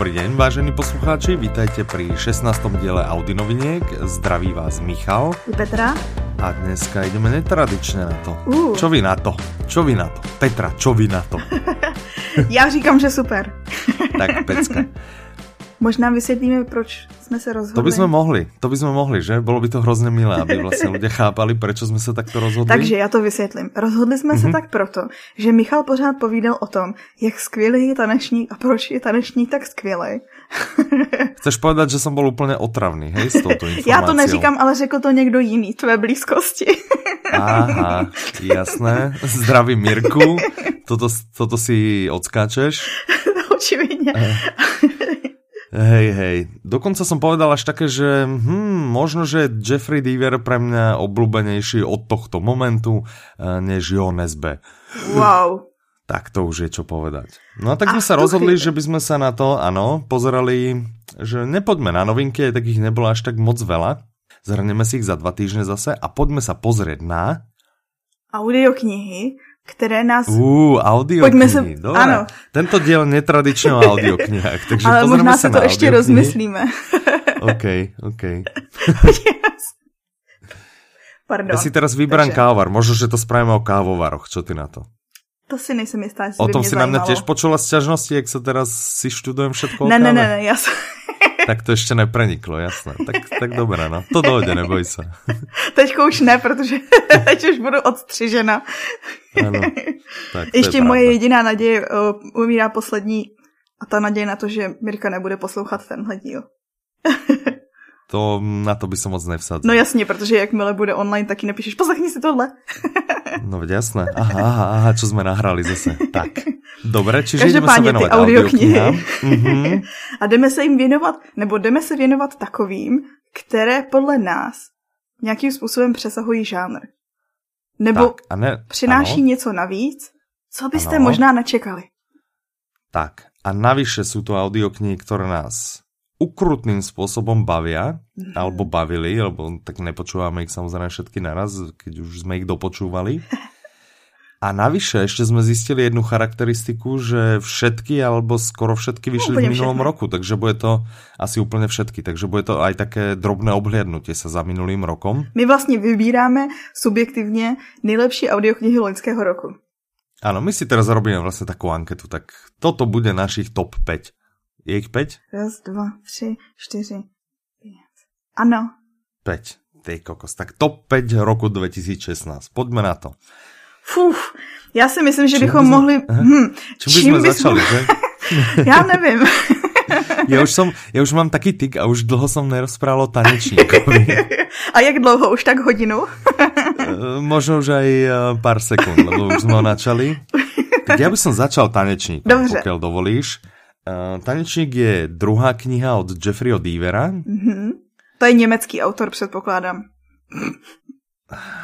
Dobrý deň, vážení poslucháči, vítajte pri 16. diele Audi noviniek. Zdraví vás Michal. Petra. A dneska ideme netradične na to. Uh. Čo vy na to? Čo vy na to? Petra, čo vy na to? Já říkám, že super. tak, pecka. Možná vysvětlíme, proč jsme se rozhodli. To by sme mohli, to by sme mohli, že? Bolo by to hrozně milé, aby vlastně lidé chápali, proč jsme se takto rozhodli. Takže já to vysvětlím. Rozhodli jsme mm-hmm. se tak proto, že Michal pořád povídal o tom, jak skvělý je tanečník a proč je tanečník tak skvělý. Chceš povedat, že jsem byl úplně otravný, hej, s touto informací. Já to neříkám, ale řekl to někdo jiný, tvé blízkosti. Aha, jasné. Zdraví Mirku. Toto, toto si odskáčeš. Očividně. Hej, hej. Dokonca som povedal až také, že hm, možno, že Jeffrey Deaver pre mňa obľúbenejší od tohto momentu, eh, než Jo Nesbe. Wow. Tak to už je čo povedať. No a tak sme sa rozhodli, chvíli. že by sme sa na to, ano, pozerali, že nepoďme na novinky, tak ich nebolo až tak moc veľa. Zhrneme si ich za dva týždne zase a poďme sa pozrieť na... Audioknihy, které nás... Uh, audio Pojďme se... Ano. Tento diel netradičně o audioknihách, takže Ale možná se to ještě rozmyslíme. OK, OK. Pardon. Ja si teraz vybrám takže... kávovar. Možno, že to spravíme o kávovaroch. Čo ty na to? To si nejsem jistá, O tom si na mě tiež počula sťažnosti, jak sa teraz si študujem všetko ne, ne, ne, ne, ja som... Tak to ještě nepreniklo, jasné. Tak, tak dobré, no. To dojde, neboj se. Teďko už ne, protože teď už budu odstřižena. Ano, tak ještě moje jediná naděje uh, umírá poslední a ta naděje na to, že Mirka nebude poslouchat tenhle díl. To na to by som moc nevsadil. No jasně, protože jakmile bude online, taky nepíšeš, poslechni si tohle. no jasné. Aha, aha, aha, čo jsme nahrali zase. Tak. Dobré, čiže jdeme se věnovat audioknihy. mm-hmm. A jdeme se jim věnovat, nebo jdeme se věnovat takovým, které podle nás nějakým způsobem přesahují žánr. Nebo tak, a ne, přináší ano. něco navíc, co byste ano. možná nečekali. Tak, a navyše jsou to audioknihy, které nás ukrutným spôsobom bavia, mm. alebo bavili, lebo tak nepočúvame ich samozrejme všetky naraz, keď už sme ich dopočúvali. A navyše ešte sme zistili jednu charakteristiku, že všetky alebo skoro všetky vyšli no, v minulom všetky. roku, takže bude to asi úplne všetky, takže bude to aj také drobné obhliadnutie sa za minulým rokom. My vlastně vybíráme subjektivně nejlepší audioknihy loňského roku. Áno, my si teraz robíme vlastne takú anketu, tak toto bude našich top 5. Je jich pět? Raz, dva, tři, čtyři, pět. Ano. Pět. Ty kokos. Tak top 5 roku 2016. Pojďme na to. Fuf, já si myslím, že čím bychom bys... mohli... Hm, čím, čím bychom začali, že? já nevím. já, už som, já už mám taký tyk a už dlouho jsem nerozprával o tanečníkovi. a jak dlouho? Už tak hodinu? Eh, možno už aj eh, pár sekund, lebo už jsme ho načali. Tak já bych začal tanečníkom, Dobře. pokud dovolíš. Uh, Tanečník je druhá kniha od Jeffreyho Deavera. Mm-hmm. To je německý autor, předpokládám.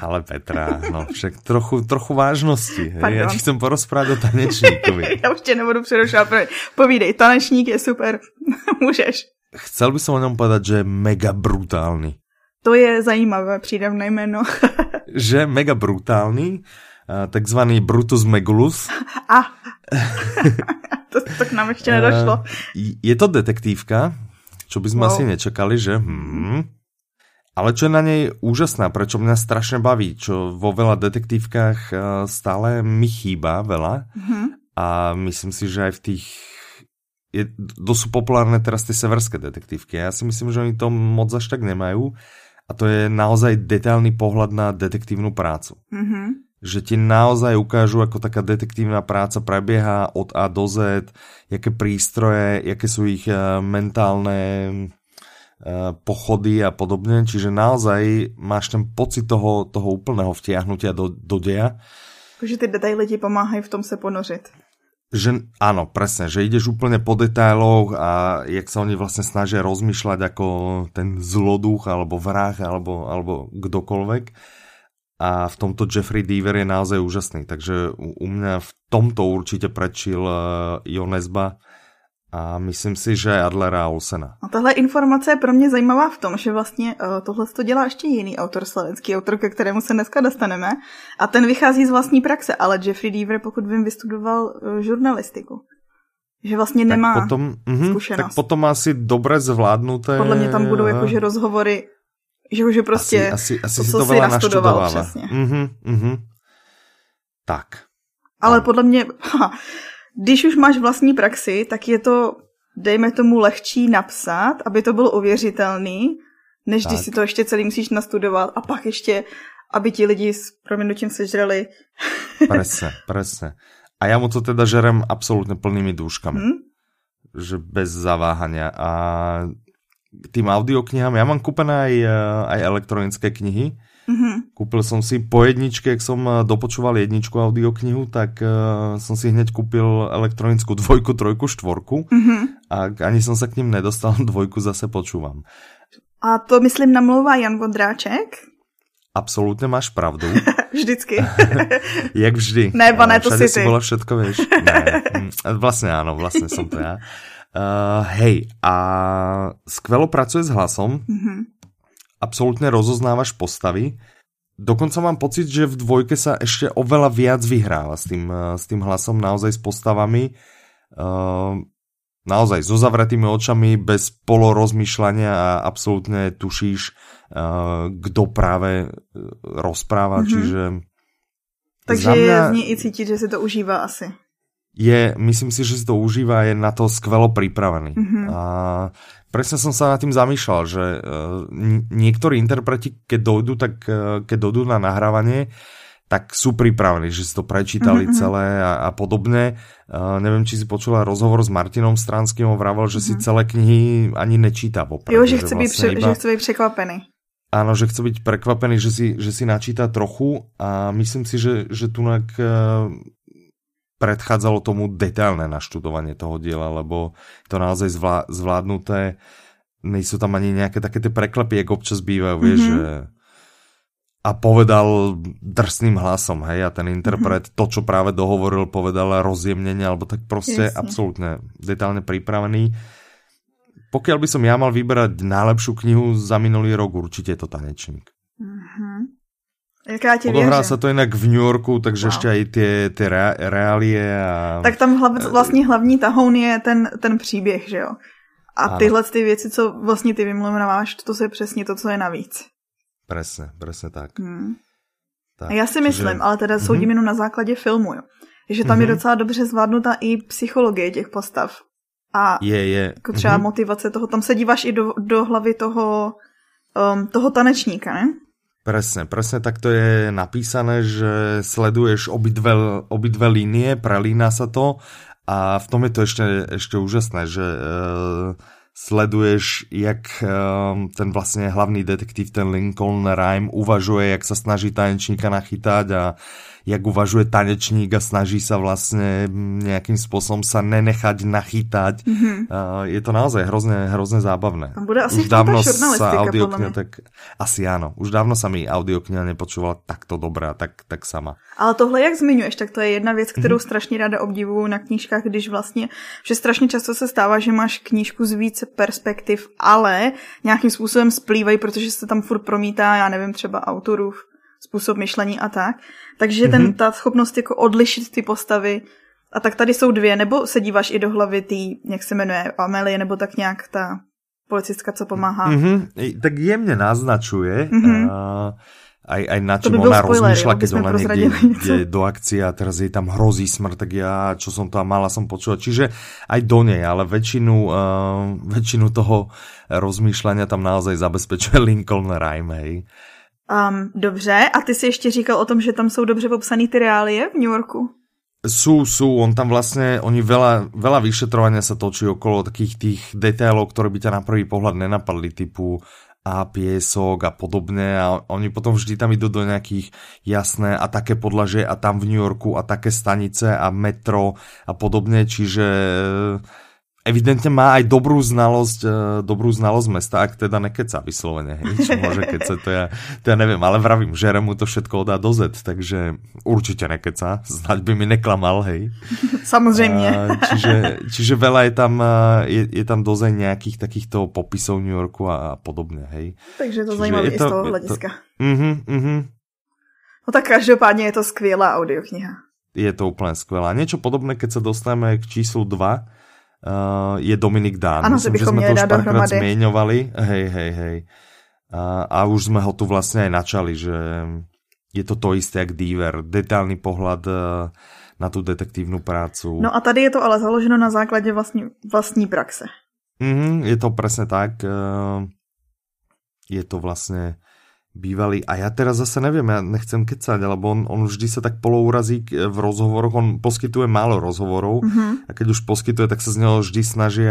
Ale Petra, no však trochu, trochu vážnosti. Pardon. Já ti chcem porozprávať o tanečníkovi. Já už tě nebudu přerušovat. Povídej, tanečník je super. Můžeš. Chcel by som o něm povedať, že je mega brutálny. To je zajímavé přídavné jméno. že mega brutálny, takzvaný Brutus Megulus. A. to, to k nám ještě nedošlo. Je to detektívka, čo by sme wow. asi nečekali, že hmm. Ale čo je na nej úžasná, prečo mňa strašne baví, čo vo veľa detektívkach eh, stále mi chýba veľa mm-hmm. a myslím si, že aj v tých je, dosť populárne teraz tie severské detektívky. Ja si myslím, že oni to moc až tak nemajú a to je naozaj detailný pohľad na detektívnu prácu. Mm-hmm že ti naozaj ukážu, ako taká detektívna práca prebieha od A do Z, jaké prístroje, jaké sú ich eh, mentálne eh, pochody a podobne, čiže naozaj máš ten pocit toho, toho úplného vtiahnutia do, do deja. Že ty detaily ti pomáhají v tom se ponořit. Že áno, presne, že ideš úplne po detailoch a jak sa oni vlastne snažia rozmýšľať ako ten zloduch alebo vrah alebo, alebo kdokoľvek a v tomto Jeffrey Deaver je naozaj úžasný, takže u mňa v tomto určitě prečil uh, Jonesba a myslím si, že Adlera Olsena. A tahle informace je pro mě zajímavá v tom, že vlastně uh, tohle to dělá ještě jiný autor, slovenský autor, ke kterému se dneska dostaneme. A ten vychází z vlastní praxe, ale Jeffrey Deaver, pokud vím, vystudoval uh, žurnalistiku. Že vlastně nemá tak potom, mm, zkušenost. Tak potom asi dobře zvládnuté. Podle mě tam budou jakože rozhovory, že už je prostě asi, asi, asi to, si to veľa naštudoval. Přesně. Mm-hmm, mm-hmm. Tak. Ale podle mě, ha, když už máš vlastní praxi, tak je to, dejme tomu, lehčí napsat, aby to bylo ověřitelný, než tak. když si to ještě celý musíš nastudovat a pak ještě, aby ti lidi s proměnutím sežrali. Presne, presne. A já mu to teda žerem absolutně plnými dúškami. Hmm? Že bez zaváhania. A tým audioknihám, ja mám kúpené aj, eh, aj elektronické knihy. Mm-hmm. Kúpil som si po jedničke, jak som eh, dopočúval jedničku audioknihu, tak uh, som si hneď kúpil elektronickú dvojku, trojku, štvorku mm-hmm. a ani som sa k ním nedostal, dvojku zase počúvam. A to myslím namlouvá Jan Vondráček? Absolutně máš pravdu. Vždycky. Jak vždy. Ne, ne, to si ty. Bylo všetko, vieš. Ne, hm, vlastně ano, vlastně jsem to já. Uh, hej, a skvelo pracuje s hlasom. Mm-hmm. Absolutně rozoznávaš postavy. Dokonca mám pocit, že v dvojke sa ešte oveľa viac vyhráva s tým, s tým hlasom, naozaj s postavami. Uh, naozaj so zavretými očami, bez polorozmýšľania a absolútne tušíš, uh, kdo práve rozpráva, mm-hmm. čiže... Takže mňa... je z něj i cítit, že si to užívá asi je, myslím si, že si to užíva je na to skvelo pripravený. Mm-hmm. A presne som sa nad tým zamýšľal, že uh, niektorí interpreti, keď dojdú, tak, uh, keď dojdú na nahrávanie, tak sú pripravení, že si to prečítali mm-hmm. celé a, a podobne. Uh, neviem, či si počula rozhovor s Martinom Stranským, on vravel, že mm-hmm. si celé knihy ani nečíta popravde. Jo, že chce, že byť, vlastne iba... že chce byť překvapený. Áno, že chce byť prekvapený, že si, že si načíta trochu a myslím si, že, že tunak uh, predchádzalo tomu detailné naštudovanie toho diela, lebo to naozaj zvlá, zvládnuté. Nejsou tam ani nejaké také ty preklepy, jak občas bývajú, vieš, mm -hmm. že a povedal drsným hlasom, hej, a ten interpret mm -hmm. to, čo práve dohovoril, povedal rozjemnenie, alebo tak prostě Jasne. absolútne detailne pripravený. Pokiaľ by som ja mal vybrať najlepšiu knihu za minulý rok, určite je to Tanečník. Mm -hmm. Jak Odohrá se to jinak v New Yorku, takže wow. ještě i ty, ty re, reálie. A... Tak tam hlav, vlastně hlavní tahoun je ten, ten příběh, že jo? A ano. tyhle ty věci, co vlastně ty vymluváš, to je přesně to, co je navíc. Přesně, přesně tak. Hmm. tak. A já si myslím, Čiže... ale teda soudím mm-hmm. jenom na základě filmu, jo? že tam mm-hmm. je mhm. docela dobře zvládnutá i psychologie těch postav. A je, je. Jako třeba mm-hmm. motivace toho, tam se díváš i do, do hlavy toho, um, toho tanečníka, ne? Presne, presne tak to je napísané, že sleduješ obidve, obidve línie, prelína sa to a v tom je to ešte, ešte úžasné, že uh, sleduješ, jak uh, ten vlastně hlavný detektiv, ten Lincoln Rhyme, uvažuje, jak sa snaží tanečníka nachytať a jak uvažuje tanečník a snaží sa vlastne nejakým spôsobom sa nenechať nachytať. Mm -hmm. uh, je to naozaj hrozně, hrozně zábavné. A bude asi už dávno sa audiokniha, tak asi áno. Už dávno sa mi audiokniha nepočúvala takto dobrá, tak, tak sama. Ale tohle, jak zmiňuješ, tak to je jedna věc, kterou mm -hmm. strašně ráda obdivuju na knížkách, když vlastně, že strašně často se stává, že máš knížku z více perspektiv, ale nějakým způsobem splývají, protože se tam furt promítá, já nevím, třeba autorův způsob myšlení a tak. Takže mm-hmm. ten, mhm. ta schopnost jako odlišit ty postavy, a tak tady jsou dvě, nebo se díváš i do hlavy tý, jak se jmenuje, Amelie, nebo tak nějak ta policistka, co pomáhá. Mm-hmm. Tak jemně naznačuje, mm-hmm. uh, aj, aj na čím by ona rozmýšľa, keď ona niekde ide do akcie a teraz jej tam hrozí smrt, tak ja, čo som tam mala, som počula. Čiže aj do nej, ale väčšinu, uh, väčšinu toho rozmýšľania tam naozaj zabezpečuje Lincoln Rhyme, hej. Um, dobře, a ty si ještě říkal o tom, že tam jsou dobře popsané ty reálie v New Yorku? Sú, sú, on tam vlastne, oni veľa, veľa vyšetrovania sa točí okolo takých tých detailov, ktoré by ťa na prvý pohľad nenapadli, typu a piesok a podobne. A oni potom vždy tam idú do nejakých jasné a také podlaže a tam v New Yorku a také stanice a metro a podobne, čiže evidentne má aj dobrú znalosť, uh, dobrú znalosť mesta, ak teda nekeca vyslovene, hej, čo môže keca, to ja, to ja neviem, ale vravím, že mu to všetko dá do Z, takže určite nekeca, znať by mi neklamal, hej. Samozřejmě. Uh, čiže, čiže veľa je tam, uh, je, je tam dozeň nejakých takýchto popisov New Yorku a, a podobne, hej. Takže to zajímavé i z toho hlediska. To, uh-huh, uh-huh. No tak každopádně je to skvělá audiokniha. Je to úplně skvělá. Něco podobné, keď se dostaneme k číslu 2, uh, je Dominik Dán. Ano, Myslím, že jsme to už párkrát zmieňovali. Hej, hej, hej. A, a už jsme ho tu vlastně aj načali, že je to to isté jak Diver. Detailný pohled uh, na tu detektivní prácu. No a tady je to ale založeno na základě vlastní, vlastní praxe. Mm, je to přesně tak. Uh, je to vlastně bývalý. A já teda zase nevím, já nechcem kecať, lebo on, on vždy se tak polourazí v rozhovoroch, on poskytuje málo rozhovorov mm -hmm. a keď už poskytuje, tak se z něho vždy snaží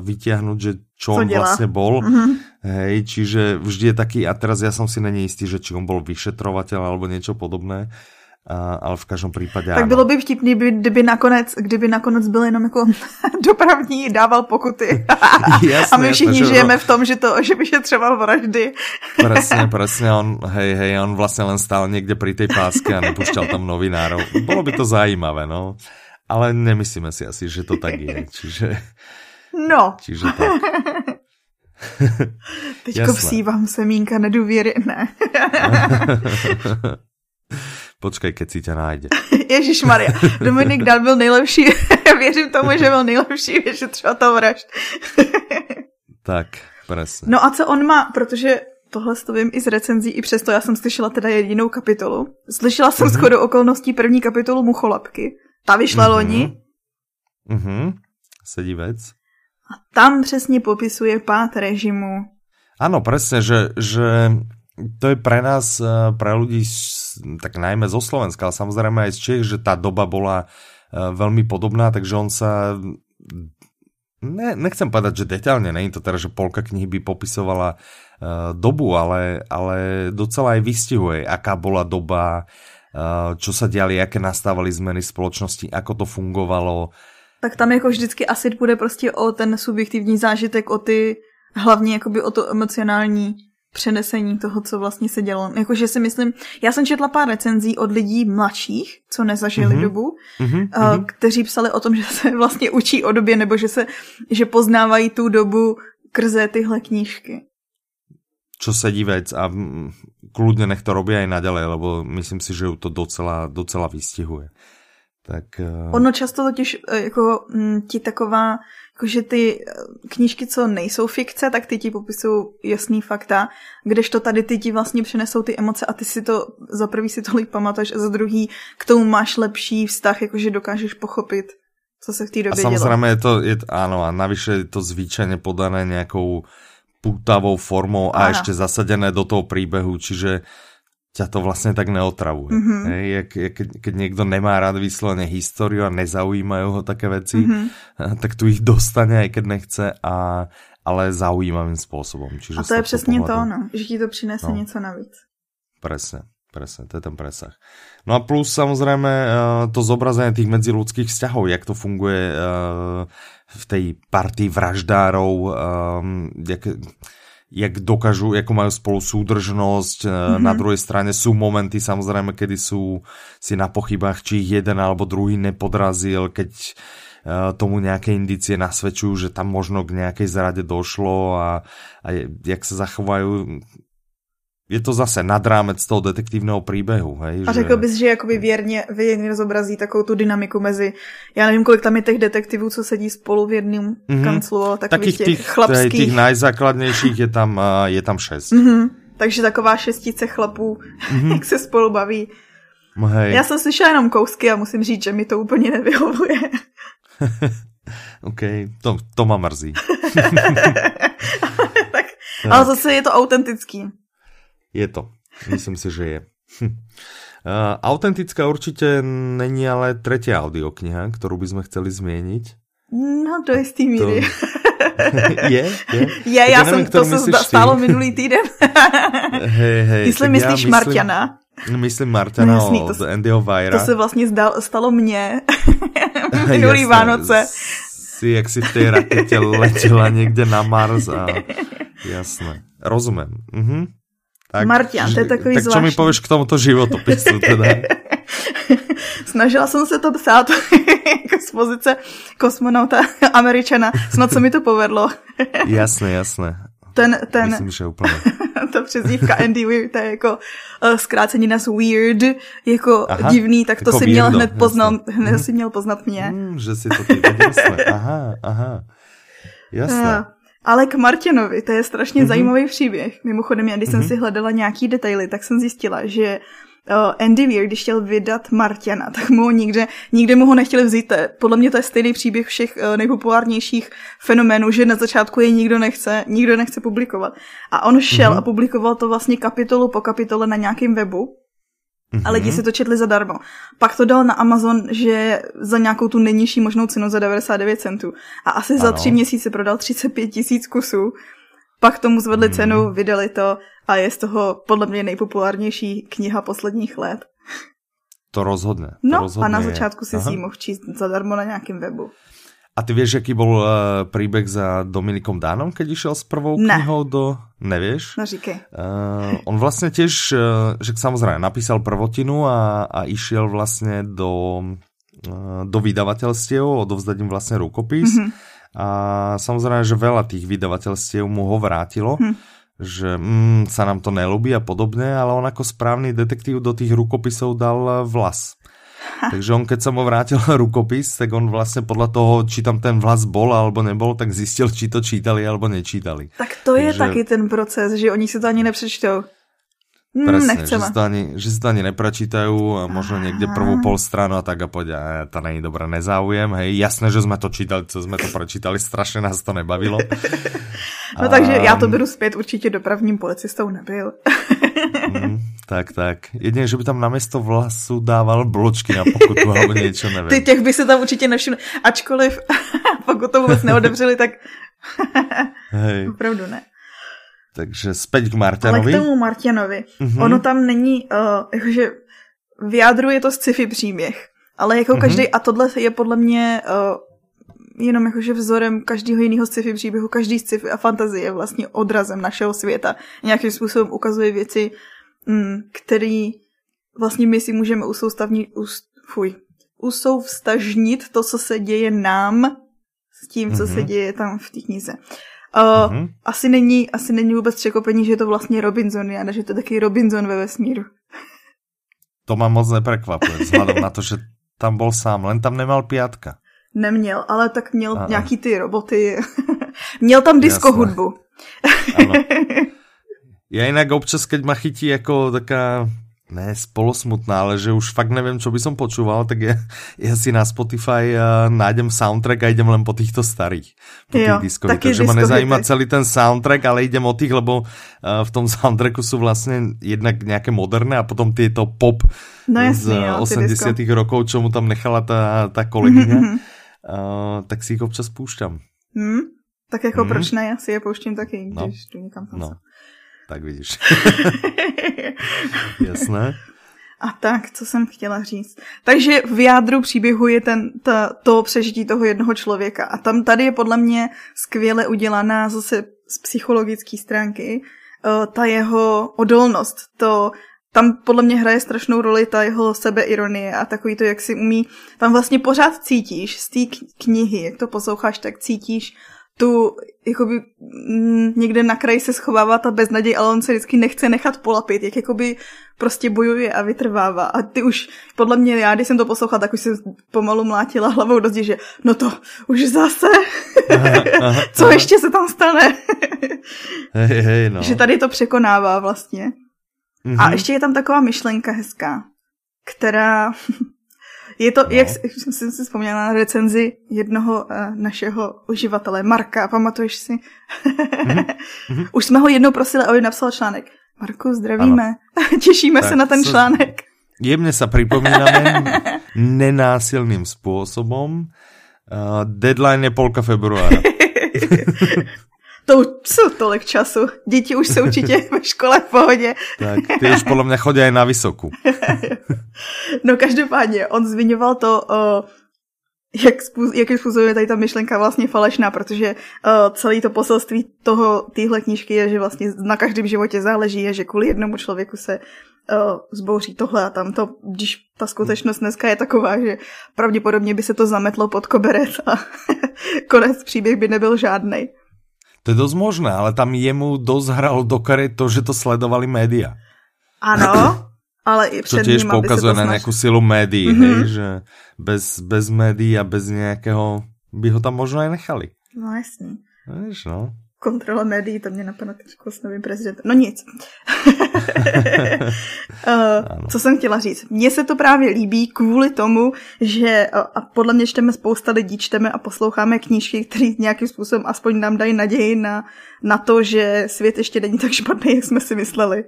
vytiahnuť, že čo, co on dělá? vlastně bol. Mm -hmm. Hej, čiže vždy je taký, a teraz ja som si není istý, že či on bol vyšetrovateľ alebo niečo podobné ale v každém případě Tak bylo by vtipný, kdyby nakonec, kdyby nakonec byl jenom jako dopravní, dával pokuty. Jasne, a my všichni žijeme v tom, že to, že vyšetřoval vraždy. Presně, presně, on, hej, hej, on vlastně len stál někde pri tej páske a nepušťal tam novinárov. Bylo by to zajímavé, no. Ale nemyslíme si asi, že to tak je, čiže... No. Čiže tak. Teďko vsívám semínka nedůvěry, ne. Počkej, keď si tě najde. Ježíš Maria, Dominik Dal byl nejlepší, věřím tomu, že byl nejlepší vyšetřovatel vražd. tak, presne. No a co on má, protože tohle to vím i z recenzí, i přesto já jsem slyšela teda jedinou kapitolu. Slyšela jsem mm-hmm. schodu okolností první kapitolu Mucholapky. Ta vyšla mm-hmm. loni. Mhm, sedí vec. A tam přesně popisuje pát režimu. Ano, přesně, že, že to je pre nás, eh, pre ľudí, tak najmä zo Slovenska, ale samozrejme aj z Čech, že tá doba bola eh, veľmi podobná, takže on sa ne, nechcem povedať, že detailne, není to teda, že polka knihy by popisovala uh, dobu, ale, ale docela aj vystihuje, aká bola doba, uh, čo sa diali, aké nastávali zmeny spoločnosti, ako to fungovalo. Tak tam jako vždycky asi bude prostě o ten subjektivní zážitek, o ty hlavně jakoby o to emocionální přenesení toho, co vlastně se dělo. Jakože si myslím, já jsem četla pár recenzí od lidí mladších, co nezažili mm-hmm. dobu, mm-hmm. kteří psali o tom, že se vlastně učí o době, nebo že se, že poznávají tu dobu krze tyhle knížky. Čo sedí vec a kludně nech to robí aj naďalej, lebo myslím si, že to docela, docela vystihuje. Tak, uh... Ono často totiž e, jako m, ti taková jakože ty eh, knížky, co nejsou fikce, tak ty ti popisují jasný fakta, kdežto tady ty ti vlastně přinesou ty emoce a ty si to, za prvý si to líp pamatuješ a za druhý k tomu máš lepší vztah, jakože dokážeš pochopit, co se v té době A samozřejmě je to, je, ano, a navyše je to zvyčajně podané nějakou putavou formou a Aha. ještě zasadené do toho příběhu, čiže ťa to vlastně tak neotravuje. Mm-hmm. Hej, jak, jak, keď někdo nemá rád vysloveně historiu a nezaujímají ho také věci, mm-hmm. tak tu ich dostane, aj keď nechce, a, ale zaujímavým způsobem. Čiže a to je přesně pohledu... to, no, že ti to přinese no. něco navíc. Presne, presne, to je ten presah. No a plus samozřejmě uh, to zobrazení těch medziludských vzťahov, jak to funguje uh, v té partii vraždárov, um, jak jak dokážu, jako mají spolu súdržnosť. Mm-hmm. Na druhé straně jsou momenty samozřejmě, kedy jsou si na pochybách, či ich jeden alebo druhý nepodrazil, keď eh, tomu nějaké indicie nasvedčujú, že tam možno k nějaké zrade došlo a, a jak se zachovají je to zase nad rámec toho detektivního příběhu. Hej, a řekl že... bys, že jakoby věrně, věrně zobrazí takovou tu dynamiku mezi, já nevím, kolik tam je těch detektivů, co sedí spolu v jednom mm-hmm. kanclu, ale takových těch, těch chlapských. Těch nejzákladnějších je tam, je tam šest. Mm-hmm. Takže taková šestice chlapů, mm-hmm. jak se spolu baví. Hej. Já jsem slyšela jenom kousky a musím říct, že mi to úplně nevyhovuje. OK, to, to má mrzí. tak, tak. Ale zase je to autentický. Je to. Myslím si, že je. Uh, autentická určitě není ale třetí audiokniha, kterou bychom chceli změnit. No, do jistý míry. To... je? Je? Je, já jsem, to se stalo ty. minulý týden. hej, hej, Jestli myslíš myslím, Marťana. Myslím Marťana no, jasný, od to, Andyho Vajra. To se vlastně zdal, stalo mně minulý Jasné, Vánoce. Si, jak si v té raketě letěla někde na Mars a jasné. Rozumím. Mhm. Tak, Martian, to je takový Tak zvláštní. co mi pověš k tomuto životopisu teda? Snažila jsem se to psát jako z pozice kosmonauta američana. Snad se mi to povedlo. jasné, jasné. Ten, ten, Myslím, že úplně. to ta přezdívka Andy Weird, to je jako uh, zkrácení nás weird, jako Aha, divný, tak to jako si měl hned poznat, hned mhm. si měl poznat mě. Hmm, že si to ty Aha, aha. Jasné. Uh, ale k Martinovi, to je strašně mm-hmm. zajímavý příběh. Mimochodem, já když mm-hmm. jsem mhm. si hledala nějaký detaily, tak jsem zjistila, že uh, Andy Weir, když chtěl vydat Martina, tak mu ho nikde, nikde mu ho nechtěli vzít. Podle mě to je stejný příběh všech uh, nejpopulárnějších fenoménů, že na začátku je nikdo nechce, nikdo nechce publikovat. A on šel mm-hmm. a publikoval to vlastně kapitolu po kapitole na nějakém webu, Mm-hmm. A lidi si to četli zadarmo. Pak to dal na Amazon, že za nějakou tu nejnižší možnou cenu za 99 centů. A asi ano. za tři měsíce prodal 35 tisíc kusů. Pak tomu zvedli mm. cenu, vydali to a je z toho podle mě nejpopulárnější kniha posledních let. To rozhodne. To no rozhodne a na začátku si si ji mohl číst zadarmo na nějakém webu. A ty vieš, aký bol uh, príbeh za Dominikom Dánom, keď išiel s prvou ne. knihou do... Nevieš? No říkej. Uh, on vlastne tiež, uh, že samozrejme napísal prvotinu a, a išiel vlastne do, uh, do vydavateľstiev, odovzdať im vlastne rukopis. Mm -hmm. A samozrejme, že veľa tých vydavateľstiev mu ho vrátilo. Mm že mm, sa nám to nelubí a podobne, ale on ako správny detektív do tých rukopisov dal vlas. Takže on, keď sa mu vrátil rukopis, tak on vlastně podle toho, či tam ten vlas bol alebo nebol, tak zjistil, či to čítali alebo nečítali. Tak to Takže... je taky ten proces, že oni si to ani nepřečtou. Hmm, Presne, že si, to ani, že si to ani neprečítajú a možno niekde prvú pol stranu a tak a povedia, to není dobré, nezáujem, hej, jasné, že sme to čítali, co sme to prečítali, strašně nás to nebavilo. no a... takže já to beru zpět, určitě dopravním policistou nebyl. Tak, tak. Jedině, že by tam na město vlasu dával bločky na pokutu alebo něco, nevím. Ty těch by se tam určitě nevšiml. Ačkoliv pokud to vůbec neodevřeli, tak Hej. opravdu ne. Takže zpět k Martianovi. Ale k tomu Martianovi. Mm-hmm. Ono tam není, uh, jakože vyjádruje to sci-fi příběh, ale jako mm-hmm. každý, a tohle je podle mě uh, jenom jakože vzorem každého jiného sci-fi příběhu, každý sci-fi a fantazie je vlastně odrazem našeho světa. Nějakým způsobem ukazuje věci, mm, který vlastně my si můžeme usoustavnit, us, fuj, usouvstažnit to, co se děje nám s tím, co mm-hmm. se mhm. děje tam v té knize. Uh, mm-hmm. asi, není, asi není vůbec překopení, že je to vlastně Robinsoniana, že to taky Robinson ve vesmíru. To má moc neprekvapuje, vzhledem na to, že tam byl sám, len tam nemal piatka. Neměl, ale tak měl Aha. nějaký ty roboty. měl tam disco Jasné. hudbu. Já jinak občas, keď ma chytí jako taká ne spolosmutná, ale že už fakt nevím, čo by som počúval, tak ja, ja si na Spotify uh, nájdem soundtrack a idem len po týchto starých. Po jo, tých diskovi. Takže ma nezajíma celý ten soundtrack, ale idem o tých, lebo uh, v tom soundtracku sú vlastne jednak nejaké moderné a potom tieto pop no jasný, z jo, 80 disco. rokov, čo mu tam nechala ta, ta kolegyňa. Mm-hmm. Uh, tak si ich občas púšťam. Hmm? Tak jako mm. proč ne, já si je pouštím taky, no. když tu někam no. Tak vidíš. Jasné. A tak, co jsem chtěla říct. Takže v jádru příběhu je ten, ta, to přežití toho jednoho člověka. A tam tady je podle mě skvěle udělaná zase z psychologické stránky uh, ta jeho odolnost. To, tam podle mě hraje strašnou roli ta jeho sebeironie a takový to, jak si umí. Tam vlastně pořád cítíš z té knihy, jak to posloucháš, tak cítíš tu jakoby m, někde na kraji se schovává ta beznaděj, ale on se vždycky nechce nechat polapit, jak jakoby prostě bojuje a vytrvává. A ty už, podle mě, já když jsem to poslouchala, tak už jsem pomalu mlátila hlavou do zdi, že no to už zase, aha, aha, co aha. ještě se tam stane. hej, hej, no. Že tady to překonává vlastně. Mm-hmm. A ještě je tam taková myšlenka hezká, která je to, no. jak jsem si vzpomněla na recenzi jednoho uh, našeho uživatele, Marka, pamatuješ si? mm-hmm. Už jsme ho jednou prosili, aby napsal článek. Marku, zdravíme, těšíme tak, se na ten co... článek. Jemně se připomínáme nenásilným způsobem. Uh, deadline je polka februára. To jsou tolik času. Děti už jsou určitě ve škole v pohodě. tak, ty už podle mě chodí na vysokou. no každopádně, on zmiňoval to, uh, jak, jakým způsobem je tady ta myšlenka vlastně falešná, protože uh, celé to poselství toho, téhle knížky je, že vlastně na každém životě záleží, je, že kvůli jednomu člověku se uh, zbouří tohle a tamto, když ta skutečnost dneska je taková, že pravděpodobně by se to zametlo pod koberec a konec příběh by nebyl žádnej. To je dosť možné, ale tam jemu dosť hralo do kary to, že to sledovali média. Ano, ale i před To tiež poukazuje na nějakou silu médií, mm -hmm. hej, že bez, bez médií a bez nějakého by ho tam možno aj nechali. No jasný. Víš, no. Kontrola médií, to mě napadlo trošku s novým prezidentem. No nic. uh, co jsem chtěla říct? Mně se to právě líbí kvůli tomu, že a podle mě čteme spousta lidí, čteme a posloucháme knížky, které nějakým způsobem aspoň nám dají naději na, na to, že svět ještě není tak špatný, jak jsme si mysleli.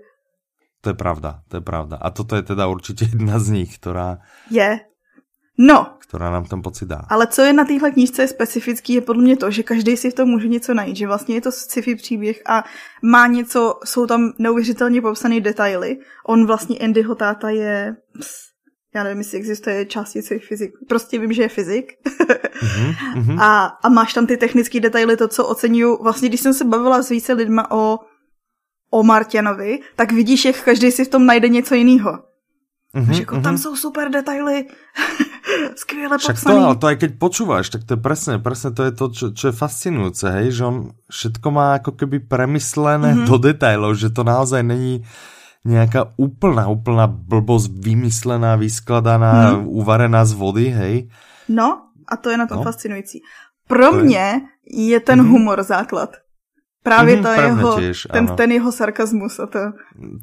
To je pravda, to je pravda. A toto je teda určitě jedna z nich, která... Je. No. Která nám ten pocit dá. Ale co je na téhle knížce specifický, je podle mě to, že každý si v tom může něco najít, že vlastně je to sci-fi příběh a má něco, jsou tam neuvěřitelně popsané detaily. On vlastně Andyho táta je, ps, já nevím, jestli existuje částice fyzik, prostě vím, že je fyzik. mm-hmm. a, a máš tam ty technické detaily, to, co oceňuju. Vlastně, když jsem se bavila s více lidma o o Martianovi, tak vidíš, jak každý si v tom najde něco jiného. Mm-hmm, že jako, mm-hmm. tam jsou super detaily, skvěle Však popsaný. to, ale to aj keď počúvaš, tak to je presne, presne to je to, čo, čo je fascinujúce, hej, že on všetko má ako keby premyslené mm-hmm. do detailov, že to naozaj není nejaká úplná, úplná blbosť vymyslená, vyskladaná, mm-hmm. uvarená z vody, hej. No, a to je na tom no. fascinující. Pro to mě je, je ten mm-hmm. humor základ. Právě mm, ta jeho, těž, ten, ten jeho sarkazmus a to.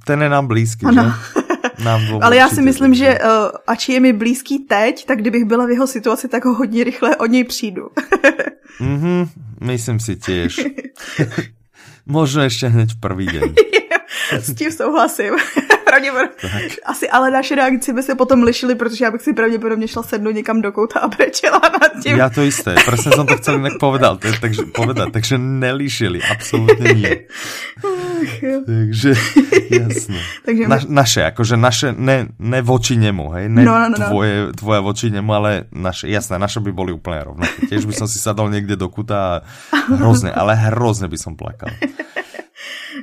Ten je nám blízký, ano. že? Nám Ale já si myslím, že uh, ač je mi blízký teď, tak kdybych byla v jeho situaci, tak ho hodně rychle od něj přijdu. mm-hmm, myslím si těž. Možno ještě hned v první den. S tím souhlasím. pravděpodobně. Asi ale naše reakce by se potom lišily, protože já bych si pravděpodobně šla sednout někam do kouta a brečela nad tím. Já to jisté, prostě jsem to chcel jinak povedal, takže, povedat, takže nelíšili, absolutně nie. Takže jasně. takže Na, naše, jakože naše, ne, ne voči němu, hej, ne no, no, no, no. tvoje, tvoje voči němu, ale naše, jasné, naše by byly úplně rovnaké. Těž by som si sadal někde do kuta a hrozně, ale hrozně by som plakal.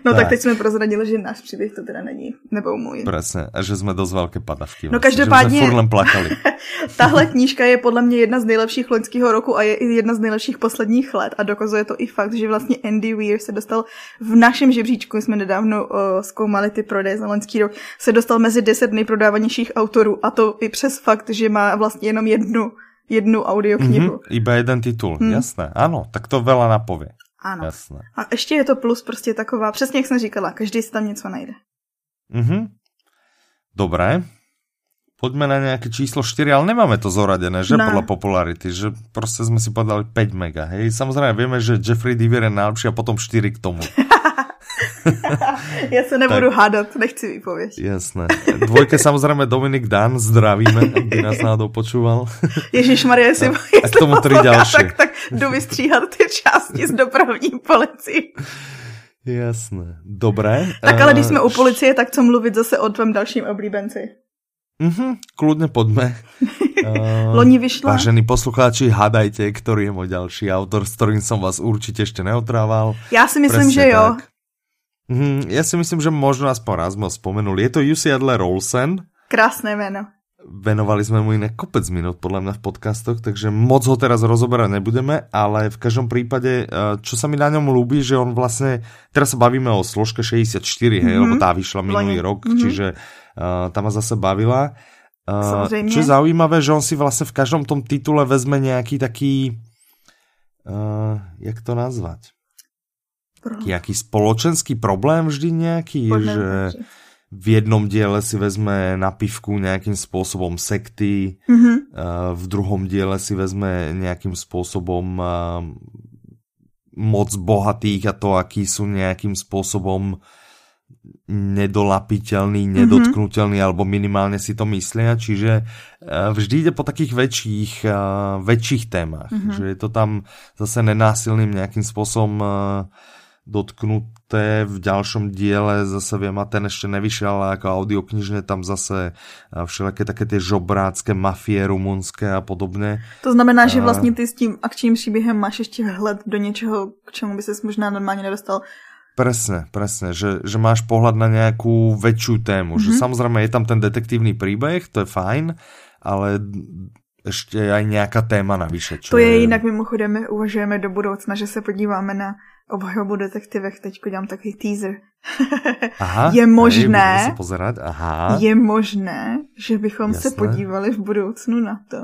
No tak. tak teď jsme prozradili, že náš příběh to teda není, nebo můj. Přesně, a že jsme dost velké padavky. No vlastně, každopádně, že jsme plakali. tahle knížka je podle mě jedna z nejlepších loňského roku a je i jedna z nejlepších posledních let a dokazuje to i fakt, že vlastně Andy Weir se dostal v našem žebříčku, jsme nedávno uh, zkoumali ty prodeje za loňský rok, se dostal mezi deset nejprodávanějších autorů a to i přes fakt, že má vlastně jenom jednu jednu audioknihu. Mm-hmm, iba jeden titul, hmm. jasné. Ano, tak to veľa napově. Ano. Jasné. A ještě je to plus prostě taková, přesně jak jsem říkala, každý si tam něco najde. Mhm. Dobré. Poďme na nějaké číslo 4, ale nemáme to zoradené, že? No. Podle popularity, že prostě jsme si podali 5 mega, hej? Samozřejmě víme, že Jeffrey Deaver je najlepší a potom 4 k tomu. Já se nebudu tak. hádat, nechci vypovědět. Jasné. Dvojke samozřejmě Dominik Dan, zdravíme, aby nás náhodou počúval. Ježíš Maria, jestli, a, a k tomu tři další. Tak, tak jdu vystříhat ty části z dopravní policie. Jasné. Dobré. Tak ale když jsme u policie, tak co mluvit zase o tvém dalším oblíbenci? Mhm, kludně pojďme. Uh, Loni vyšla. Vážení poslucháči, hádajte, který je můj další autor, s kterým jsem vás určitě ještě neotrával. Já si myslím, Presne že jo. Mm, ja si myslím, že možno aspoň raz sme spomenuli. Je to Jussi Adler Olsen. Krásné jméno. Venovali sme mu iné kopec minút podľa mňa v podcastoch, takže moc ho teraz rozoberať nebudeme, ale v každom prípade, eh, čo sa mi na ňom ľúbi, že on vlastne, teraz sa bavíme o složke 64, hej, mm -hmm. lebo tá vyšla minulý Loni. rok, mm -hmm. čiže uh, tá ma zase bavila. Uh, čo je zaujímavé, že on si vlastne v každom tom titule vezme nejaký taký, uh, jak to nazvať? Jaký spoločenský problém vždy nějaký, Podle že v jednom diele si vezme na pivku nějakým způsobem sekty, mm -hmm. v druhom diele si vezme nějakým způsobem moc bohatých a to, aký jsou nějakým způsobem nedolapiteľný, mhm. nedotknutelný, mm -hmm. alebo minimálně si to myslia, čiže vždy jde po takých väčších, väčších témach, mm -hmm. že je to tam zase nenásilným nějakým způsobem dotknuté v ďalšom diele, zase viem, a ten ešte nevyšiel, ale ako audioknižne tam zase všelijaké také tie žobrácké mafie rumunské a podobně. To znamená, že vlastně ty s tím akčním příběhem máš ještě vhled do něčeho, k čemu by ses možná normálně nedostal. Presne, presne, že, že máš pohľad na nejakú väčšiu tému. Mm -hmm. Že mhm. samozrejme je tam ten detektívny príbeh, to je fajn, ale ještě aj nějaká téma navyše. Čo to je, je jinak mimochodem, uvažujeme do budoucna, že se podíváme na obhajobu detektivech, teď dělám takový teaser. Aha, je možné, se pozerať. Aha. je možné, že bychom Jasné. se podívali v budoucnu na to,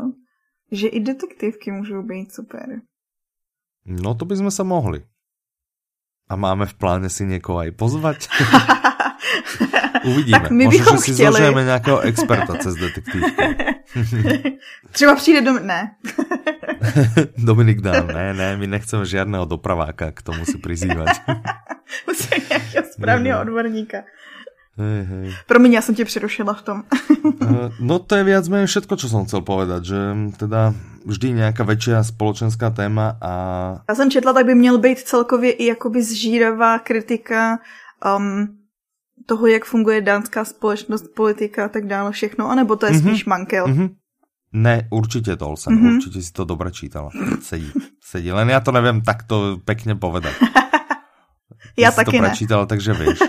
že i detektivky můžou být super. No to bychom se mohli. A máme v pláne si někoho aj pozvať? Uvidíme. Tak my Možná, že si chtěli. zložíme nějakého experta cez detektivku. Třeba přijde do... Ne. Dominik dá, ne, ne, my nechceme žádného dopraváka k tomu si přizývat. Musíme nějakého správného odborníka. Hej, hej. Promiň, já jsem tě přerušila v tom. Eh, no to je viac menej všetko, čo som chcel povedať, že teda vždy nějaká větší společenská téma a... Já jsem četla, tak by měl být celkově i jakoby zžíravá kritika um, toho, jak funguje dánská společnost, politika a tak dále, všechno, anebo to je mm-hmm. spíš mankel? Mm-hmm. Ne, určitě to, Olsen, mm-hmm. určitě si to dobře čítala. Sedí, sedí, len já to nevím takto pekně povedat. já taky to ne. prečítala, takže víš.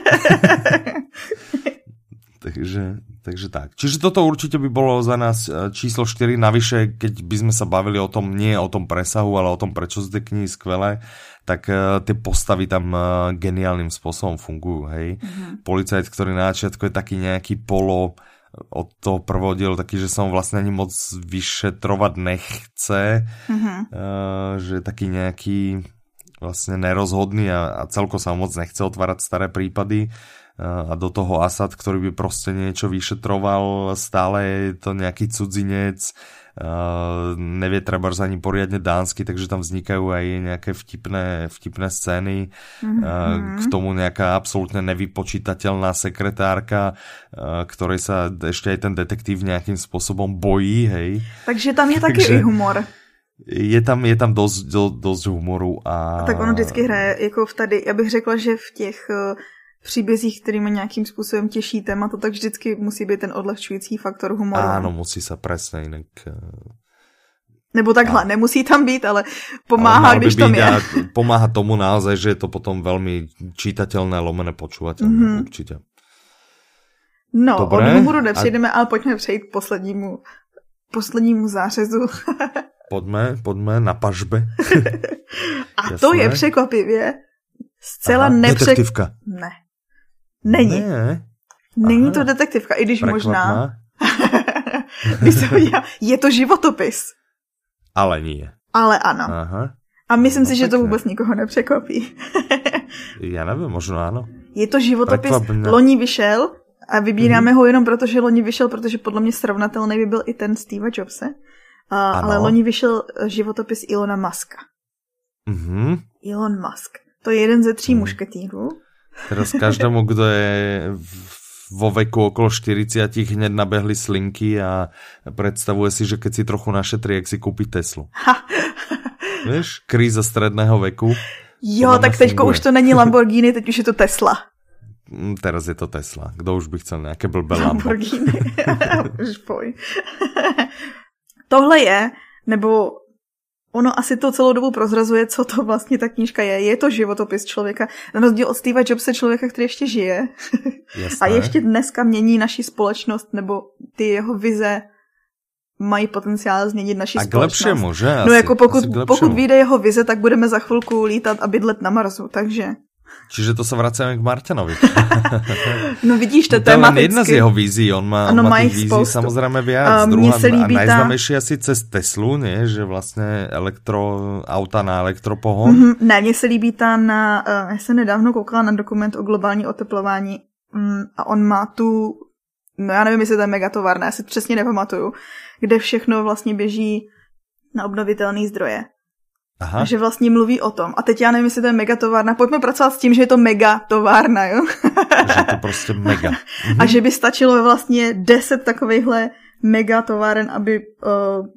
takže, takže tak. Čiže toto určitě by bylo za nás eh, číslo 4. Navyše, keď by sme sa bavili o tom, nie o tom presahu, ale o tom, prečo sú tie knihy skvelé, tak uh, ty postavy tam uh, geniálnym spôsobom fungujú, hej. Mm-hmm. Policajt, ktorý na začiatku je taký nejaký polo od toho prvého dielu taký, že som vlastne ani moc vyšetrovať nechce, mm-hmm. uh, že je taký nejaký vlastne nerozhodný a, a celko sa moc nechce otvárať staré prípady a do toho Asad, ktorý by prostě niečo vyšetroval, stále je to nejaký cudzinec, Uh, nevie treba ani poriadne dánsky, takže tam vznikajú aj nejaké vtipné, vtipné scény. Mm-hmm. Uh, k tomu nejaká absolútne nevypočítateľná sekretárka, uh, ktorej sa ešte aj ten detektív nejakým spôsobom bojí, hej. Takže tam je taky takže... i humor je tam, je tam dost, do, dost humoru a... a... Tak ono vždycky hraje, jako v tady, já bych řekla, že v těch příbězích, kterými nějakým způsobem těší téma, to tak vždycky musí být ten odlehčující faktor humoru. Ano, musí se presne, jinak... Eh, Nebo takhle, a... nemusí tam být, ale pomáhá, ale když tam je. pomáhá tomu naozaj, že je to potom velmi čítatelné, lomené, počúvateľné, mm-hmm. určitě. No, Dobré. od humoru nepřejdeme, a... ale pojďme přejít k poslednímu, poslednímu zářezu. pojďme, pojďme na pažbe. a Jasné. to je překvapivě zcela nepřek... Ne. Není. Ne. Není Aha. to detektivka, i když Prekvapná. možná. je to životopis. Ale nie. Ale ano. Aha. A myslím no, si, že to vůbec nikoho nepřekvapí. Já nevím, možná ano. Je to životopis, Prekvapně. loni vyšel a vybíráme mm-hmm. ho jenom proto, že loni vyšel, protože podle mě srovnatelný by byl i ten Steve Jobse. A, ale loni vyšel životopis Ilona Muska. Mm-hmm. Elon Musk. To je jeden ze tří mm. mušketýrů. Teraz každému, kdo je vo veku okolo 40 hned nabehli slinky a představuje si, že keď si trochu našetří, jak si koupí Teslu. Víš, kríza středného veku. Jo, tak teďko už to není Lamborghini, teď už je to Tesla. Mm, teraz je to Tesla. Kdo už by chcel nějaké blbé Lamborghini? už poj. Tohle je, nebo ono asi to celou dobu prozrazuje, co to vlastně ta knížka je. Je to životopis člověka, na rozdíl od Steve Jobse člověka, který ještě žije. a ještě dneska mění naši společnost, nebo ty jeho vize mají potenciál změnit naši a společnost. A k lepšímu, že? Asi, no jako pokud, pokud vyjde jeho vize, tak budeme za chvilku lítat a bydlet na Marsu, takže... Čiže to se vracíme k Martinovi. no vidíš, to, no, to je len jedna z jeho vízí, on má, ano, on má těch vízí samozřejmě viac. Um, Druhá, a najznámejší ta... asi cez Teslu, ne? že vlastně elektro, auta na elektropohon. Mm-hmm, ne, mně se líbí ta na, uh, já jsem nedávno koukala na dokument o globální oteplování um, a on má tu, no já nevím, jestli to je megatovárna, já si přesně nepamatuju, kde všechno vlastně běží na obnovitelné zdroje. Aha. Že vlastně mluví o tom. A teď já nevím, jestli to je megatovárna. Pojďme pracovat s tím, že je to megatovárna, jo? že je to prostě mega. Mhm. A že by stačilo vlastně deset takovýchhle megatováren, aby uh,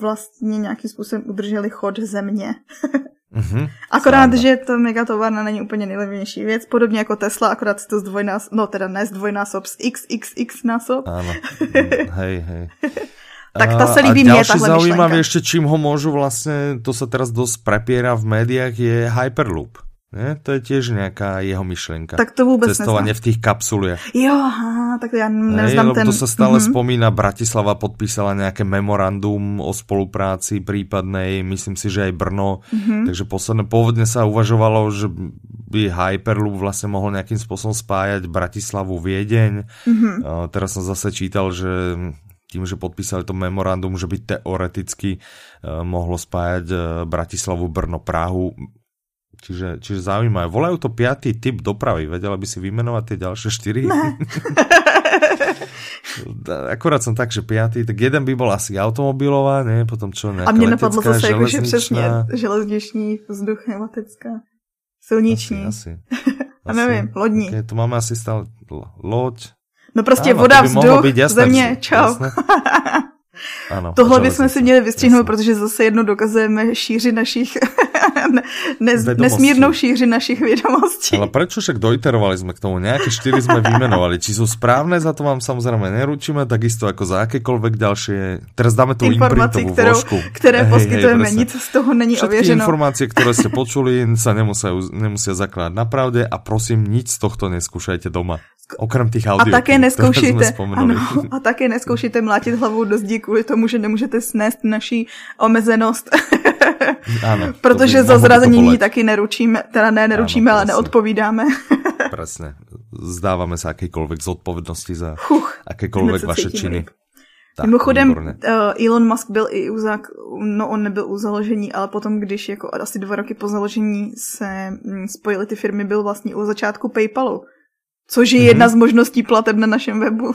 vlastně nějakým způsobem udrželi chod země. Mm-hmm. Akorát, Sám. že to megatovárna není úplně nejlevnější věc, podobně jako Tesla, akorát to zdvojnás, no teda ne zdvojnásob, z xxx násob. Ano, hej, hej. Tak ta se líbí mě, tahle zaujímavé ještě, čím ho můžu vlastně, to se teraz dost prepiera v médiách, je Hyperloop. Ne? To je tiež nejaká jeho myšlenka. Tak to vůbec Cestovanie v tých kapsuliach. Jo, aha, tak ja neznám ten... To sa stále mm-hmm. spomína, Bratislava podpísala nejaké memorandum o spolupráci prípadnej, myslím si, že aj Brno. Mm-hmm. Takže posledne, pôvodne sa uvažovalo, že by Hyperloop vlastne mohol nejakým spôsobom spájať Bratislavu Viedeň. Mm-hmm. Uh, teraz som zase čítal, že tým, že podpísali to memorandum, že by teoreticky uh, mohlo spájať uh, Bratislavu, Brno, Prahu Čiže, čiže zaujímavé. Volajú to piatý typ dopravy. Vedela by si vymenovať tie ďalšie štyri? Akurát som tak, že piatý, tak jeden by bol asi automobilová, ne? Potom čo, nejaká A mne napadlo zase jako, že přesně železniční, vzduch, letecká, silniční. Asi, asi. A nevím, lodní. Okay, to máme asi stále loď. No prostě Áno, voda, vzduch, země, čau. Ano, Tohle bychom si měli vystřihnout, protože zase jedno dokazujeme šíři našich ne, nesmírnou šíři našich vědomostí. Ale proč však doiterovali jsme k tomu? Nějaké čtyři jsme vymenovali. Či jsou správné, za to vám samozřejmě neručíme, takisto jako za jakékoliv další. Teraz dáme tu informaci, kterou, vložku. které hej, poskytujeme, hej, nic z toho není Všetky ověřeno. informace, které jste počuli, se nemusí, nemusí zakládat na pravdě a prosím, nic z tohto neskúšajte doma. Okrem těch audio, a také neskoušejte, ano, a také neskoušejte mlátit hlavou do zdí kvůli tomu, že nemůžete snést naší omezenost. ano, Protože za zrazení taky neručíme, teda ne neručíme, ano, ale neodpovídáme. Presne. Zdáváme se jakékoliv zodpovědnosti za Huch, akékoliv vaše činy. Tak, Mimochodem, uh, Elon Musk byl i u, zak, no on nebyl u založení, ale potom, když jako asi dva roky po založení se mm, spojily ty firmy, byl vlastně u začátku PayPalu. Což je mm-hmm. jedna z možností plateb na našem webu.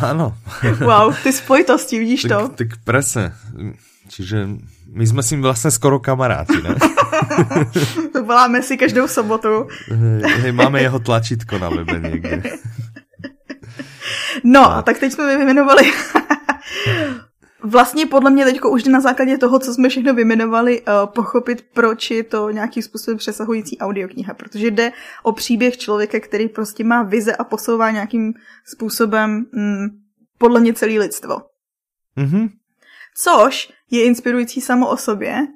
Ano. wow, ty spojitosti, vidíš tak, to? Tak presne. Čiže my jsme s ním vlastně skoro kamaráti, ne? to voláme si každou sobotu. hej, máme jeho tlačítko na webe někde. No, tak. a tak teď jsme vyjmenovali vlastně podle mě teď už na základě toho, co jsme všechno vymenovali, uh, pochopit, proč je to nějakým způsobem přesahující audiokniha, protože jde o příběh člověka, který prostě má vize a posouvá nějakým způsobem mm, podle mě celý lidstvo. Mm-hmm. Což je inspirující samo o sobě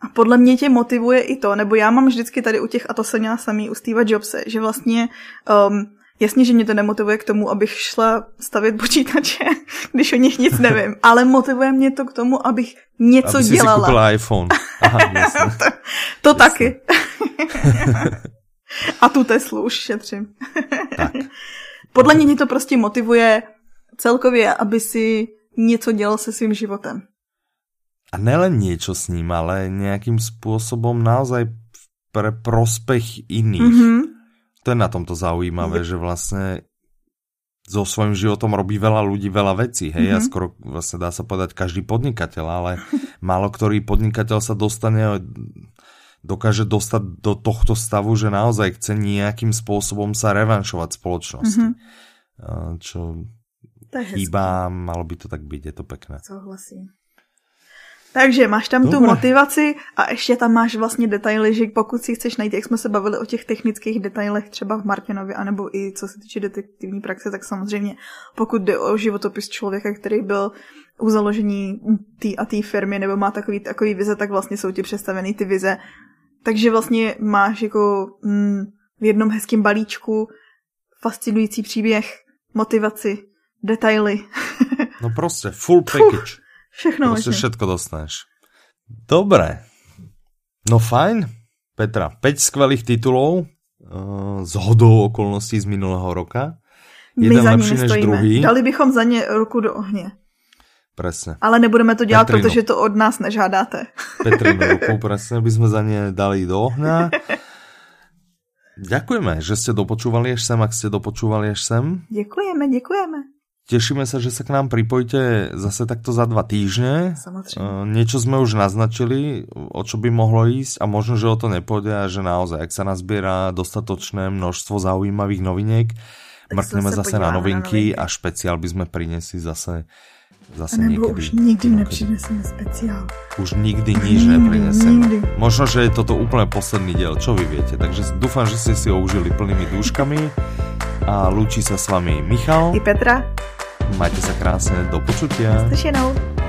a podle mě tě motivuje i to, nebo já mám vždycky tady u těch, a to jsem měla samý u Steve Jobse, že vlastně um, Jasně, že mě to nemotivuje k tomu, abych šla stavit počítače, když o nich nic nevím, ale motivuje mě to k tomu, abych něco Aby dělala. Aby si koupila iPhone. Aha, to to taky. A tu Teslu už šetřím. tak. Podle mě mě to prostě motivuje celkově, aby si něco dělal se svým životem. A nelen něco s ním, ale nějakým způsobem naozaj pre prospech iných. Mm-hmm to je na tomto zaujímavé, že vlastne so svojím životom robí veľa ľudí veľa vecí, hej, mm -hmm. a skoro vlastne dá sa povedať každý podnikateľ, ale málo ktorý podnikateľ sa dostane dokáže dostať do tohto stavu, že naozaj chce nejakým spôsobom sa revanšovať spoločnosti. Mm -hmm. Čo chýba, malo by to tak byť, je to pekné. Souhlasím. Takže máš tam Dobre. tu motivaci a ještě tam máš vlastně detaily, že pokud si chceš najít, jak jsme se bavili o těch technických detailech třeba v Martinovi, anebo i co se týče detektivní praxe, tak samozřejmě pokud jde o životopis člověka, který byl u založení té a té firmy nebo má takový, takový vize, tak vlastně jsou ti představeny ty vize. Takže vlastně máš jako mm, v jednom hezkém balíčku fascinující příběh, motivaci, detaily. no prostě, full package. Puh. Všechno Prostě všetko dostaneš. Dobré. No fajn. Petra, 5 skvelých titulov uh, z hodou okolností z minulého roka. Jeden My lepší než druhý. Dali bychom za ně ruku do ohně. Presne. Ale nebudeme to dělat, Petrinu. protože to od nás nežádáte. Petrinu rukou, presne, by sme za ně dali do ohňa. Ďakujeme, že ste dopočúvali až sem, ak ste dopočúvali až sem. Děkujeme, děkujeme. Tešíme sa, že sa k nám pripojíte zase takto za dva týždne. Samozrejme. Uh, niečo sme už naznačili, o čo by mohlo ísť a možno, že o to nepôjde a že naozaj, ak sa nazbiera dostatočné množstvo zaujímavých noviniek, mrkneme zase na novinky, na novinky a špeciál by sme priniesli zase zase Nebo niekedy. už nikdy nepřineseme speciál. Už nikdy nič neprineseme. Možno, že je toto úplne posledný diel, čo vy viete. Takže dúfam, že ste si ho užili plnými dúškami a lúči sa s vami Michal. I Petra. Majte sa krásne, do počutia. Slyšenou.